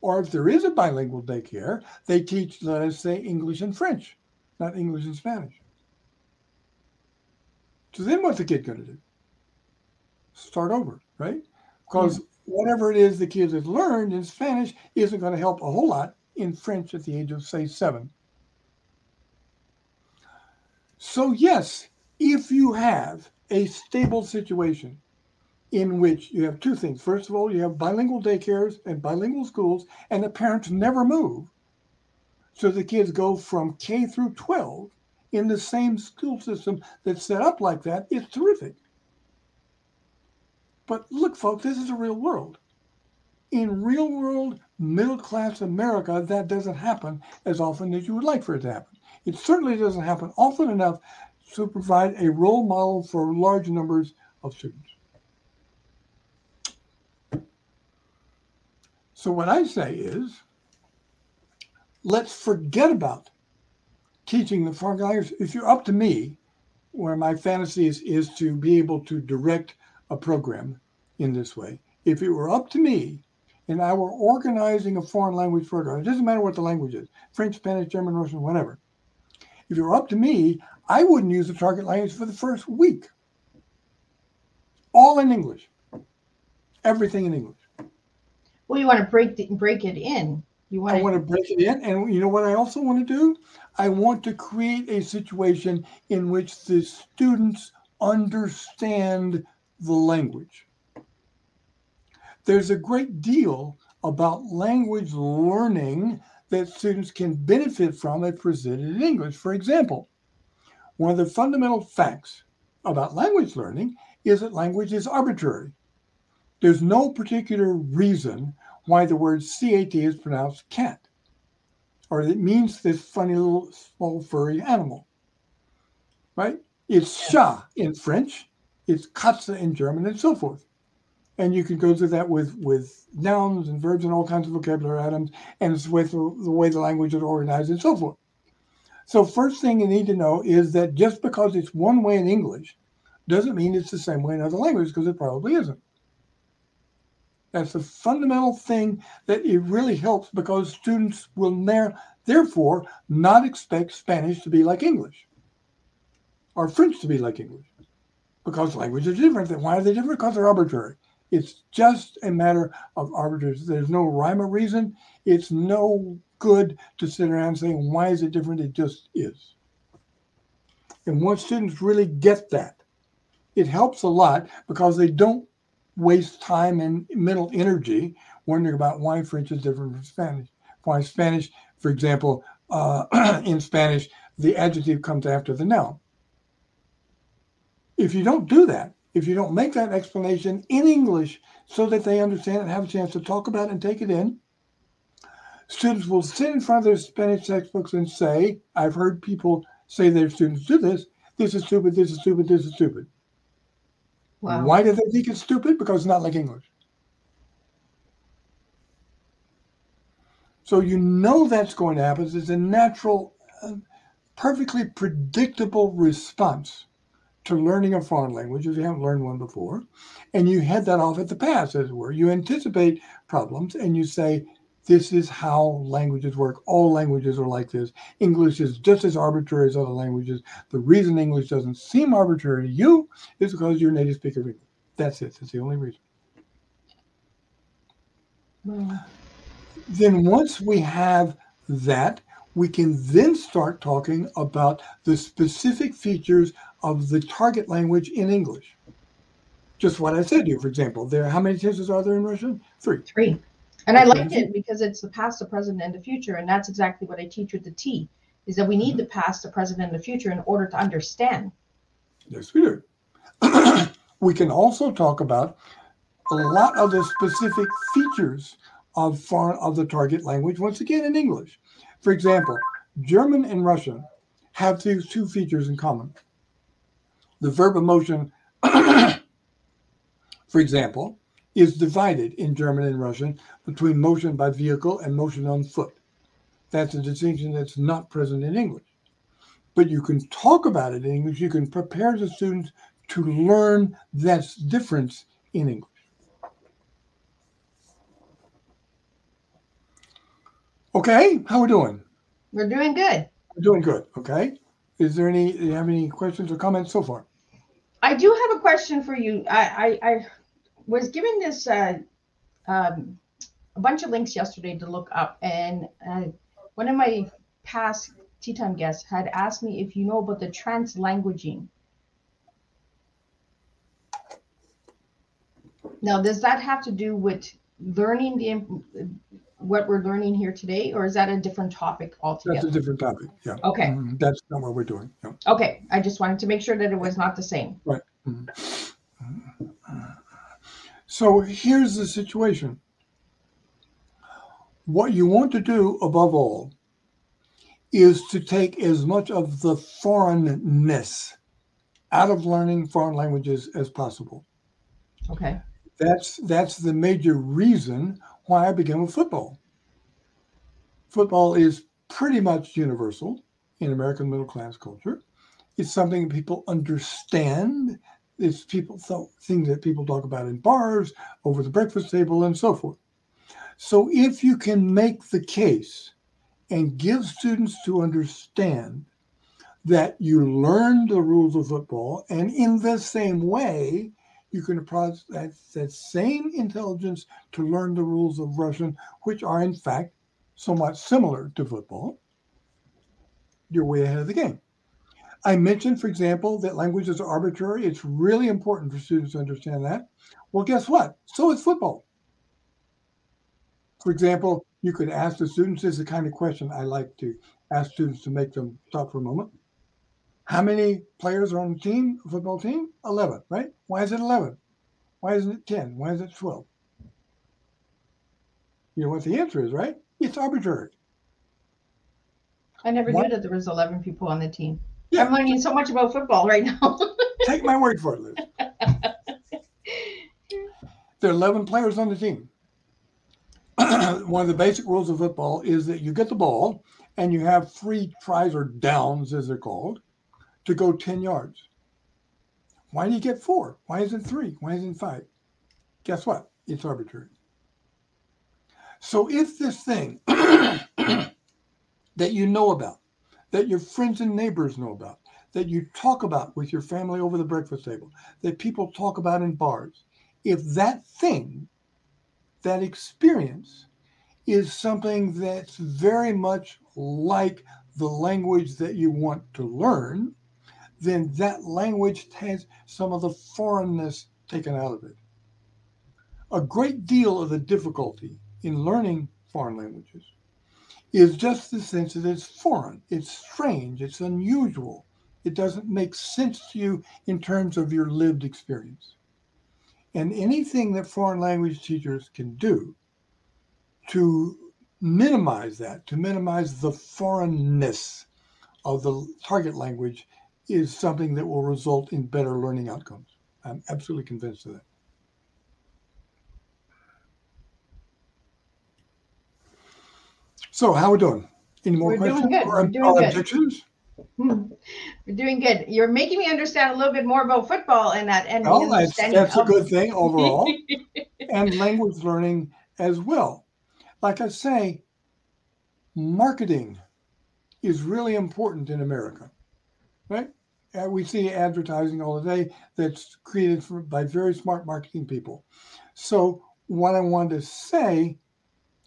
Or if there is a bilingual daycare, they teach, let us say, English and French, not English and Spanish. So then what's the kid going to do? Start over, right? Because whatever it is the kid has learned in Spanish isn't going to help a whole lot in French at the age of, say, seven. So, yes, if you have a stable situation in which you have two things. First of all, you have bilingual daycares and bilingual schools, and the parents never move. So the kids go from K through 12 in the same school system that's set up like that. It's terrific. But look, folks, this is a real world. In real world, middle class America, that doesn't happen as often as you would like for it to happen. It certainly doesn't happen often enough to provide a role model for large numbers of students. So, what I say is let's forget about teaching the foreign language. If you're up to me, where my fantasy is, is to be able to direct a program in this way, if it were up to me and I were organizing a foreign language program, it doesn't matter what the language is French, Spanish, German, Russian, whatever. If it were up to me, I wouldn't use the target language for the first week. All in English. Everything in English. Well, you want to break the, break it in. You want I to, want to break it in. And you know what I also want to do? I want to create a situation in which the students understand the language. There's a great deal about language learning that students can benefit from if presented in English. For example, one of the fundamental facts about language learning is that language is arbitrary. There's no particular reason why the word CAT is pronounced cat, or it means this funny little small furry animal, right? It's chat in French, it's Katze in German, and so forth. And you can go through that with, with nouns and verbs and all kinds of vocabulary items, and it's with the, way the language is organized and so forth. So, first thing you need to know is that just because it's one way in English doesn't mean it's the same way in other languages, because it probably isn't. That's the fundamental thing that it really helps because students will ne- therefore not expect Spanish to be like English or French to be like English because languages are different. Why are they different? Because they're arbitrary. It's just a matter of arbitrary. There's no rhyme or reason. It's no good to sit around saying, why is it different? It just is. And once students really get that, it helps a lot because they don't waste time and mental energy wondering about why French is different from Spanish. Why Spanish, for example, uh, (clears throat) in Spanish, the adjective comes after the noun. If you don't do that, if you don't make that explanation in English so that they understand and have a chance to talk about it and take it in, students will sit in front of their Spanish textbooks and say, I've heard people say their students do this, this is stupid, this is stupid, this is stupid. wow. Why do they think it's stupid? Because it's not like English. So you know that's going to happen. It's a natural, uh, perfectly predictable response to learning a foreign language if you haven't learned one before. And you head that off at the pass, as it were. You anticipate problems and you say, this is how languages work. All languages are like this. English is just as arbitrary as other languages. The reason English doesn't seem arbitrary to you is because you're a native speaker of English. That's it. That's the only reason. Then once we have that, we can then start talking about the specific features of the target language in English. Just what I said to you, for example. There, how many tenses are there in Russian? Three. Three. And I like it because it's the past, the present, and the future. And that's exactly what I teach with the T is that we need mm-hmm. the past, the present, and the future in order to understand. Yes, we do. (clears throat) we can also talk about a lot of the specific features of foreign of the target language. Once again, in English, for example, German and Russian have these two features in common. The verb of motion, (clears throat) for example, is divided in German and Russian between motion by vehicle and motion on foot. That's a distinction that's not present in English. but you can talk about it in English. You can prepare the students to learn that difference in English. Okay, how we doing? We're doing good. We're doing good. Okay. Is there any? Do you have any questions or comments so far? I do have a question for you. I I, I was given this uh, um, a bunch of links yesterday to look up, and uh, one of my past tea time guests had asked me if you know about the translanguaging. Now, does that have to do with learning the what we're learning here today, or is that a different topic altogether? That's a different topic. Yeah. Okay. Mhm. That's not what we're doing. Yeah. Okay, I just wanted to make sure that it was not the same. Mhm. So here's the situation. What you want to do above all is to take as much of the foreignness out of learning foreign languages as possible. Okay. That's that's the major reason why I began with football. Football is pretty much universal in American middle class culture. It's something people understand. It's people th- things that people talk about in bars, over the breakfast table, and so forth. So if you can make the case and give students to understand that you learn the rules of football, and in the same way, you can apply that, that same intelligence to learn the rules of Russian, which are in fact somewhat similar to football, you're way ahead of the game. I mentioned, for example, that languages are arbitrary. It's really important for students to understand that. Well, guess what? So is football. For example, you could ask the students, this is the kind of question I like to ask students to make them stop for a moment. How many players are on the team, football team? 11, right? Why is it 11? Why isn't it 10? Why is it 12? You know what the answer is, right? It's arbitrary. I never knew that there was 11 people on the team. Yeah. I'm learning so much about football right now. (laughs) Take my word for it, Liz. there are 11 players on the team. (clears throat) One of the basic rules of football is that you get the ball and you have three tries or downs, as they're called, to go 10 yards. Why do you get four? Why isn't three? Why isn't five? Guess what? It's arbitrary. So if this thing (clears throat) that you know about, that your friends and neighbors know about, that you talk about with your family over the breakfast table, that people talk about in bars, if that thing, that experience, is something that's very much like the language that you want to learn, then that language has some of the foreignness taken out of it. A great deal of the difficulty in learning foreign languages is just the sense that it's foreign, it's strange, it's unusual. It doesn't make sense to you in terms of your lived experience. And anything that foreign language teachers can do to minimize that, to minimize the foreignness of the target language, is something that will result in better learning outcomes. I'm absolutely convinced of that. So, how are we doing? Any more We're doing questions good. or, We're doing good. objections? Hmm. (laughs) We're doing good. You're making me understand a little bit more about football and that and Well, that's, that's a good thing (laughs) overall, (laughs) and language learning as well. Like I say, marketing is really important in America, right? Uh, we see advertising all the day that's created for, by very smart marketing people. So, what I wanted to say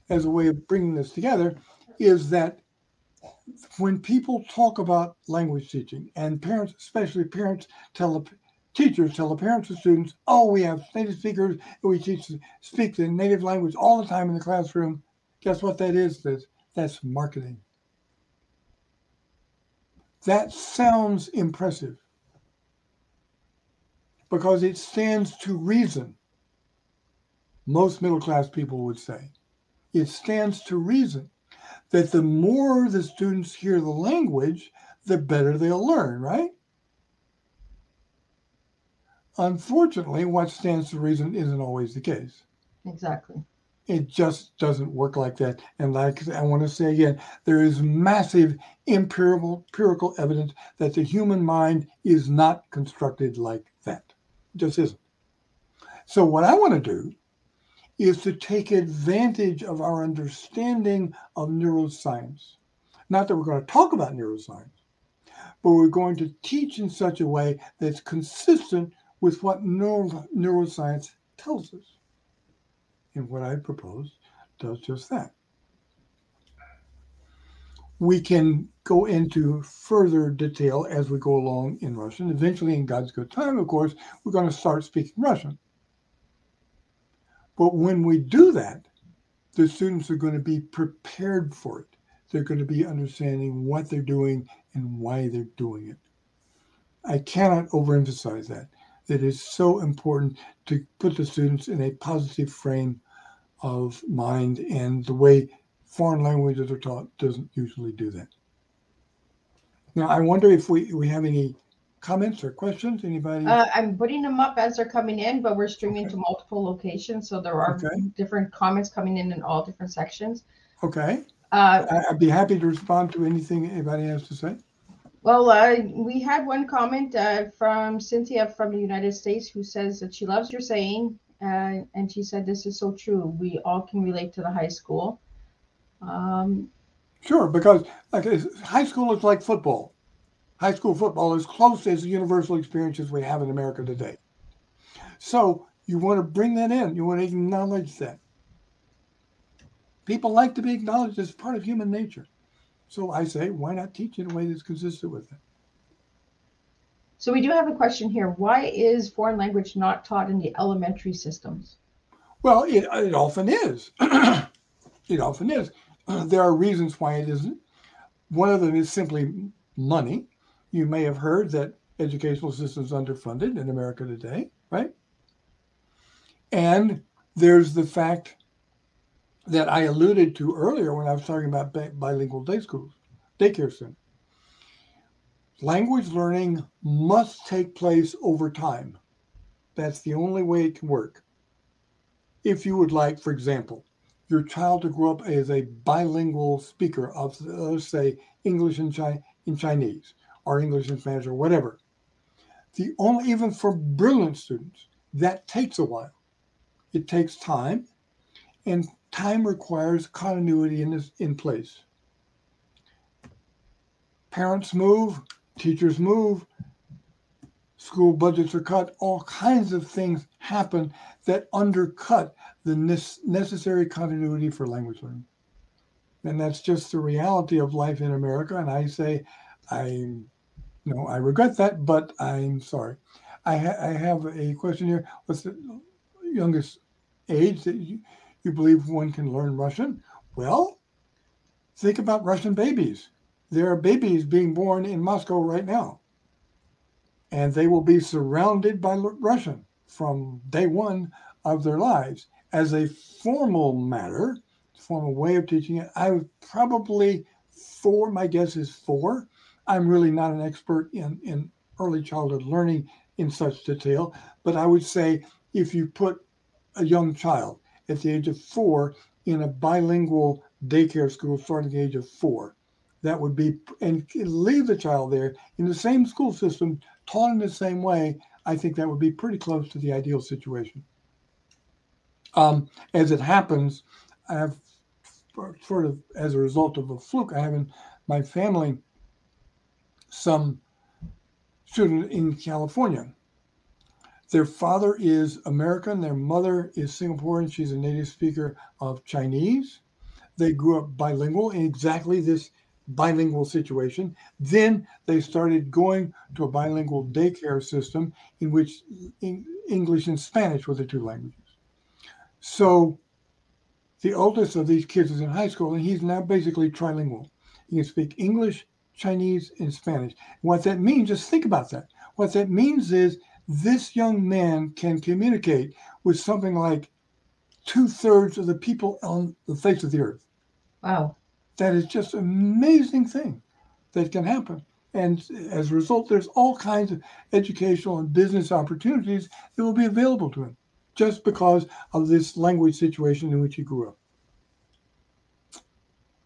as a way of bringing this together is that when people talk about language teaching, and parents, especially parents, tell the teachers tell the parents and students, "Oh, we have native speakers, and we teach speak the native language all the time in the classroom." Guess what that is? That's, that's marketing. That sounds impressive because it stands to reason. Most middle class people would say it stands to reason that the more the students hear the language, the better they'll learn, right? Unfortunately, what stands to reason isn't always the case. exactly. It just doesn't work like that. And like I want to say again, there is massive empirical, empirical evidence that the human mind is not constructed like that. It just isn't. So what I want to do is to take advantage of our understanding of neuroscience. Not that we're going to talk about neuroscience, but we're going to teach in such a way that's consistent with what neuro, neuroscience tells us. And what I propose does just that. We can go into further detail as we go along in Russian. Eventually, in God's good time, of course, we're going to start speaking Russian. But when we do that, the students are going to be prepared for it. They're going to be understanding what they're doing and why they're doing it. I cannot overemphasize that. That is so important to put the students in a positive frame of mind, and the way foreign languages are taught doesn't usually do that. Now, I wonder if we, we have any comments or questions? Anybody? Uh, I'm putting them up as they're coming in, but we're streaming okay. to multiple locations, so there are okay. different comments coming in in all different sections. Okay. Uh, I'd be happy to respond to anything anybody has to say. Well, uh, we had one comment uh, from Cynthia from the United States who says that she loves your saying, uh, and she said this is so true. We all can relate to the high school. Um, sure, because like high school is like football high school football is close as the universal experiences we have in America today. So you want to bring that in. You want to acknowledge that. People like to be acknowledged as part of human nature. So I say, why not teach in a way that's consistent with it? So we do have a question here. Why is foreign language not taught in the elementary systems? Well, it, it often is. (clears throat) it often is. (clears throat) there are reasons why it isn't. One of them is simply money. You may have heard that educational systems underfunded in America today, right? And there's the fact that I alluded to earlier when I was talking about bilingual day schools, daycare centers. Language learning must take place over time. That's the only way it can work. If you would like, for example, your child to grow up as a bilingual speaker of, uh, let's say, English and, Chi- Chinese, or English and Spanish or whatever. The only, even for brilliant students, that takes a while. It takes time, and time requires continuity in, this, in place. Parents move, teachers move, school budgets are cut, all kinds of things happen that undercut the necessary continuity for language learning. And that's just the reality of life in America. And I say, I'm no, I regret that, but I'm sorry. I, ha- I have a question here. What's the youngest age that you, you believe one can learn Russian? Well, think about Russian babies. There are babies being born in Moscow right now, and they will be surrounded by Russian from day one of their lives. As a formal matter, formal way of teaching it, I would probably four, my guess is four I'm really not an expert in, in early childhood learning in such detail, but I would say if you put a young child at the age of four in a bilingual daycare school starting at the age of four, that would be, and leave the child there in the same school system, taught in the same way, I think that would be pretty close to the ideal situation. Um, as it happens, I have sort of as a result of a fluke, I have in my family some student in California. Their father is American, their mother is Singaporean. She's a native speaker of Chinese. They grew up bilingual in exactly this bilingual situation. Then they started going to a bilingual daycare system in which English and Spanish were the two languages. So the oldest of these kids is in high school and he's now basically trilingual. He can speak English Chinese, and Spanish. What that means, just think about that. What that means is this young man can communicate with something like two thirds of the people on the face of the earth. Wow. That is just an amazing thing that can happen. And as a result, there's all kinds of educational and business opportunities that will be available to him just because of this language situation in which he grew up.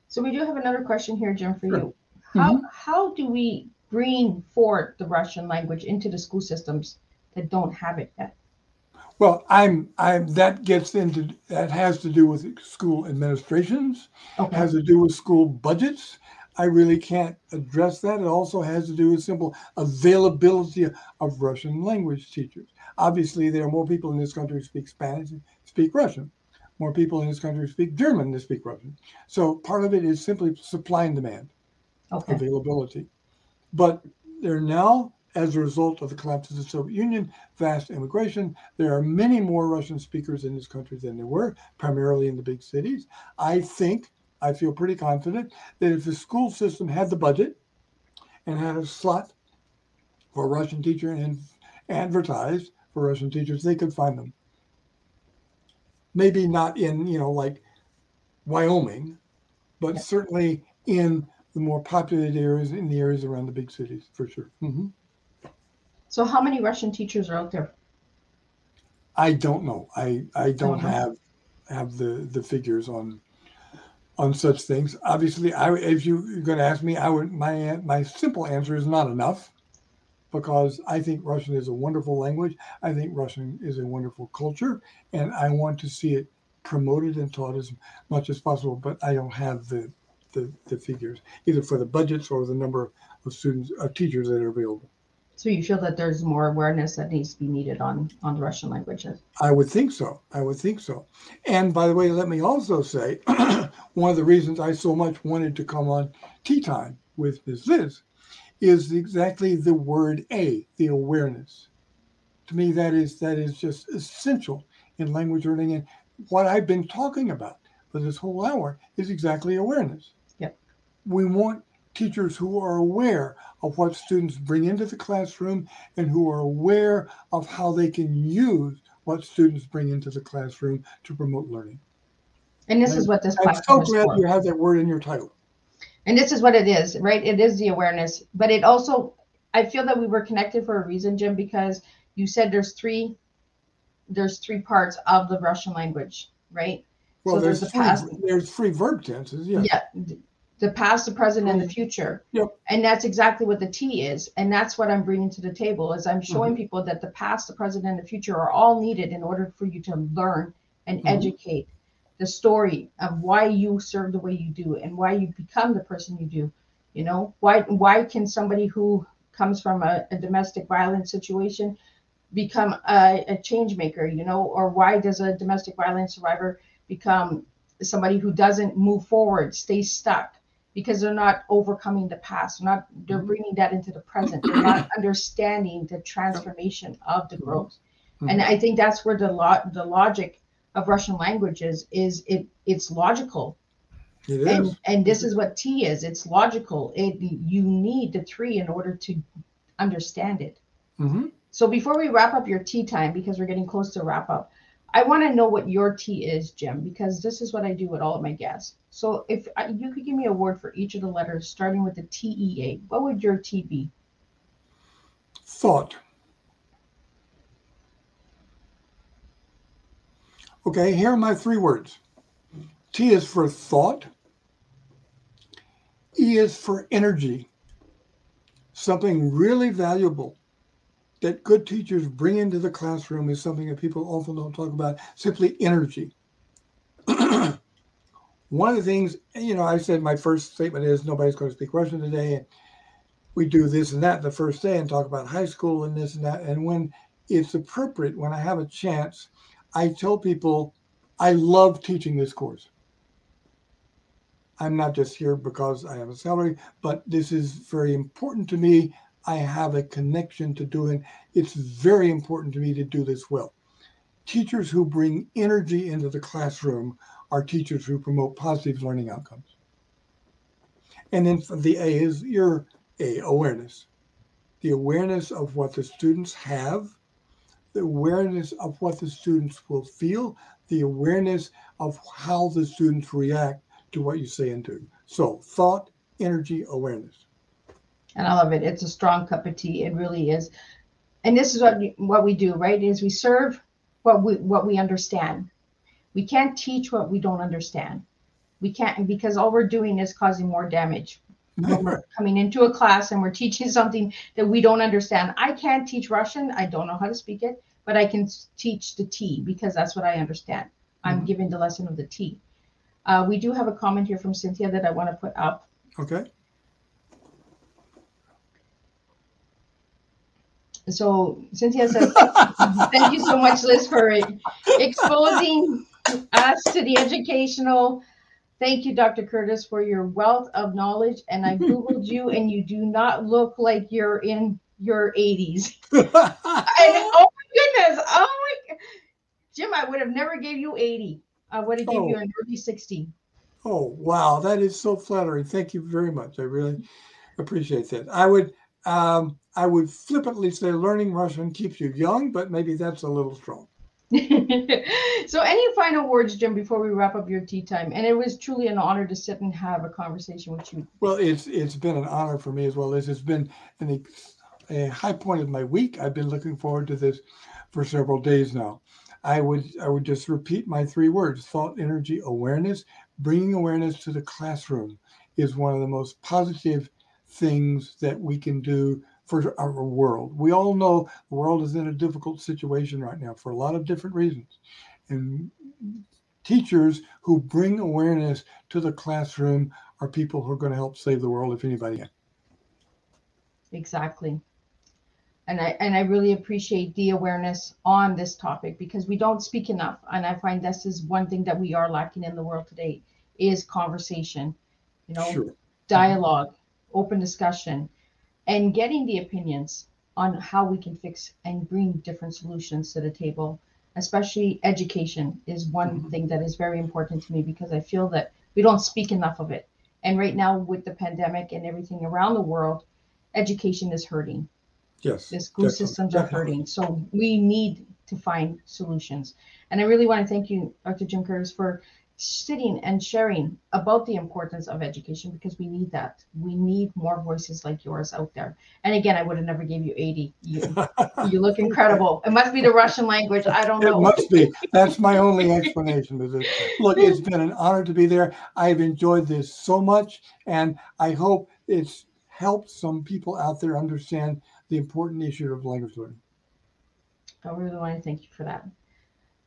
So we do have another question here, Jim, for Sure. you. Mm-hmm. How how do we bring forward the Russian language into the school systems that don't have it yet? Well, I'm I'm that gets into that has to do with school administrations, Okay. has to do with school budgets. I really can't address that. It also has to do with simple availability of Russian language teachers. Obviously, there are more people in this country who speak Spanish and speak Russian. More people in this country who speak German than speak Russian. So part of it is simply supply and demand. Okay. availability. But there are now, as a result of the collapse of the Soviet Union, vast immigration. There are many more Russian speakers in this country than there were, primarily in the big cities. I think, I feel pretty confident that if the school system had the budget and had a slot for a Russian teacher and advertised for Russian teachers, they could find them. Maybe not in, you know, like Wyoming, but certainly in the more populated areas, in the areas around the big cities, for sure. hmm So how many Russian teachers are out there? I don't know. I I don't know. have have the the figures on on such things. Obviously, I if you, you're going to ask me, I would my my simple answer is not enough because I think Russian is a wonderful language. I think Russian is a wonderful culture, and I want to see it promoted and taught as much as possible. But I don't have the the, the figures either for the budgets or the number of students of teachers that are available. So you feel that there's more awareness that needs to be needed on on the Russian language? I would think so. I would think so. And by the way, let me also say (clears throat) one of the reasons I so much wanted to come on Tea Time with Ms. Liz is exactly the word A, the awareness. To me, that is that is just essential in language learning. And what I've been talking about for this whole hour is exactly awareness. Yep. We want teachers who are aware of what students bring into the classroom and who are aware of how they can use what students bring into the classroom to promote learning. And this is what this I'm so glad you have that word in your title. And this is what it is, right? It is the awareness, but it also, I feel that we were connected for a reason, Jim, because you said there's three, there's three parts of the Russian language, right? Well, So there's there's the three, past- there's three verb tenses. Yeah. Yeah, the past, the present, and the future. Yep. And that's exactly what the T is, and that's what I'm bringing to the table. Is I'm Mm-hmm. showing people that the past, the present, and the future are all needed in order for you to learn and Mhm. educate the story of why you serve the way you do and why you become the person you do. You know, why why can somebody who comes from a, a domestic violence situation become a, a change maker? You know, or why does a domestic violence survivor become somebody who doesn't move forward, stays stuck? Because they're not overcoming the past. They're not they're Mhm. bringing that into the present. They're not (coughs) understanding the transformation of the growth. Mhm. And I think that's where the lo- the logic of Russian languages is it it's logical. It is. And and this is what T is. It's logical. It you need the three in order to understand it. hmm So before we wrap up your tea time, because we're getting close to wrap up, I want to know what your tea is, Jim, because this is what I do with all of my guests. So if I, you could give me a word for each of the letters, starting with the T E A, what would your T be? Thought. Okay, here are my three words. T is for thought. E is for energy. Something really valuable that good teachers bring into the classroom is something that people often don't talk about, simply energy. (clears throat) One of the things, you know, I said my first statement is nobody's going to speak Russian today. And we do this and that the first day and talk about high school and this and that. And when it's appropriate, when I have a chance, I tell people I love teaching this course. I'm not just here because I have a salary, but this is very important to me. I have a connection to doing. It's very important to me to do this well. Teachers who bring energy into the classroom are teachers who promote positive learning outcomes. And then the A is your A, awareness. The awareness of what the students have, the awareness of what the students will feel, the awareness of how the students react to what you say and do. So, thought, energy, awareness. And I love it. It's a strong cup of tea. It really is. And this is what what we do, right? Is we serve what we what we understand. We can't teach what we don't understand. We can't because all we're doing is causing more damage. When we're (laughs) coming into a class and we're teaching something that we don't understand. I can't teach Russian. I don't know how to speak it, but I can teach the T because that's what I understand. I'm Mhm. giving the lesson of the T. Uh, we do have a comment here from Cynthia that I want to put up. Okay. So Cynthia says, (laughs) thank you so much, Liz, for exposing us to the educational. Thank you, Dr. Curtis, for your wealth of knowledge. And I Googled you, and you do not look like you're in your 80s. (laughs) And, oh my goodness. Oh my Jim, I would have never gave you 80. I would have gave you Oh. an early 60. Oh, wow. That is so flattering. Thank you very much. I really appreciate that. I would um, I would flippantly say learning Russian keeps you young, but maybe that's a little strong. (laughs) so any final words, Jim, before we wrap up your tea time? And it was truly an honor to sit and have a conversation with you. Well, it's it's been an honor for me as well as it's been an, a high point of my week. I've been looking forward to this for several days now. I would I would just repeat my three words: thought, energy, awareness. Bringing awareness to the classroom is one of the most positive things that we can do for our world. We all know the world is in a difficult situation right now for a lot of different reasons, and teachers who bring awareness to the classroom are people who are going to help save the world if anybody can. Exactly. And I and I really appreciate the awareness on this topic because we don't speak enough. And I find this is one thing that we are lacking in the world today is conversation, you know, Sure. dialogue, open discussion, and getting the opinions on how we can fix and bring different solutions to the table. Especially education is one Mhm. thing that is very important to me because I feel that we don't speak enough of it. And right now, with the pandemic and everything around the world, education is hurting. Yes. The school definitely, systems are definitely. hurting. So we need to find solutions. And I really want to thank you, Dr. Jim Curtis, for sitting and sharing about the importance of education because we need that. We need more voices like yours out there. And again, I would have never gave you 80. You, (laughs) you look incredible. It must be the Russian language. I don't know. It must be. That's my (laughs) only explanation. Is it? Look, it's been an honor to be there. I've enjoyed this so much, and I hope it's helped some people out there understand the important issue of language learning. I really want to thank you for that.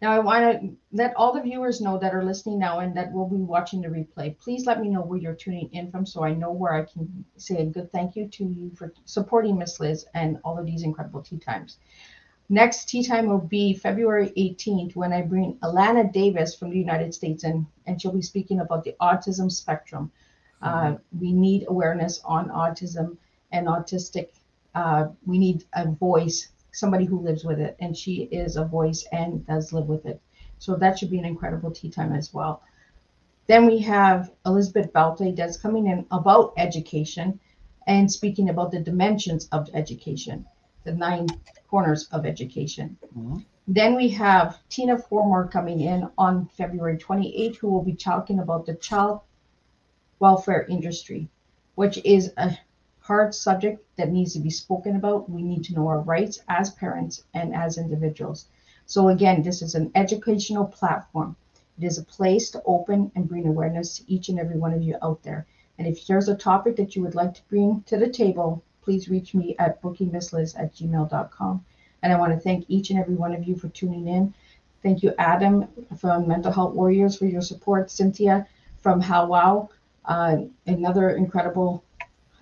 Now, I want to let all the viewers know that are listening now and that will be watching the replay. Please let me know where you're tuning in from so I know where I can say a good thank you to you for supporting Miss Liz and all of these incredible tea times. Next tea time will be February 18th when I bring Alana Davis from the United States in, and she'll be speaking about the autism spectrum. Uh, we need awareness on autism and autistic. Uh, we need a voice somebody who lives with it, and she is a voice and does live with it. So that should be an incredible tea time as well. Then we have Elizabeth Balte that's coming in about education and speaking about the dimensions of education, the nine corners of education. Mhm. Then we have Tina Formore coming in on February 28th, who will be talking about the child welfare industry, which is a hard subject that needs to be spoken about. We need to know our rights as parents and as individuals. So, again, this is an educational platform. It is a place to open and bring awareness to each and every one of you out there. And if there's a topic that you would like to bring to the table, please reach me at bookingmissliz at gmail.com. And I want to thank each and every one of you for tuning in. Thank you, Adam from Mental Health Warriors, for your support. Cynthia from How Wow, uh, another incredible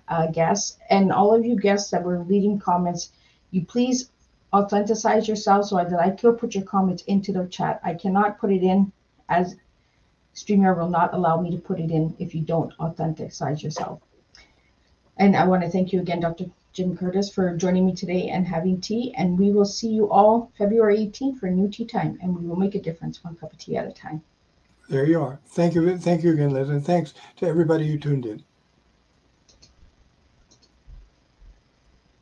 uh, guests, and all of you guests that were leaving comments, you please authenticize yourself so that I could put your comments into the chat. I cannot put it in as StreamYard will not allow me to put it in if you don't authenticize yourself. And I want to thank you again, Dr. Jim Curtis, for joining me today and having tea. And we will see you all February 18th for new tea time, and we will make a difference one cup of tea at a time. There you are. Thank you. Thank you again, Liz, and thanks to everybody who tuned in.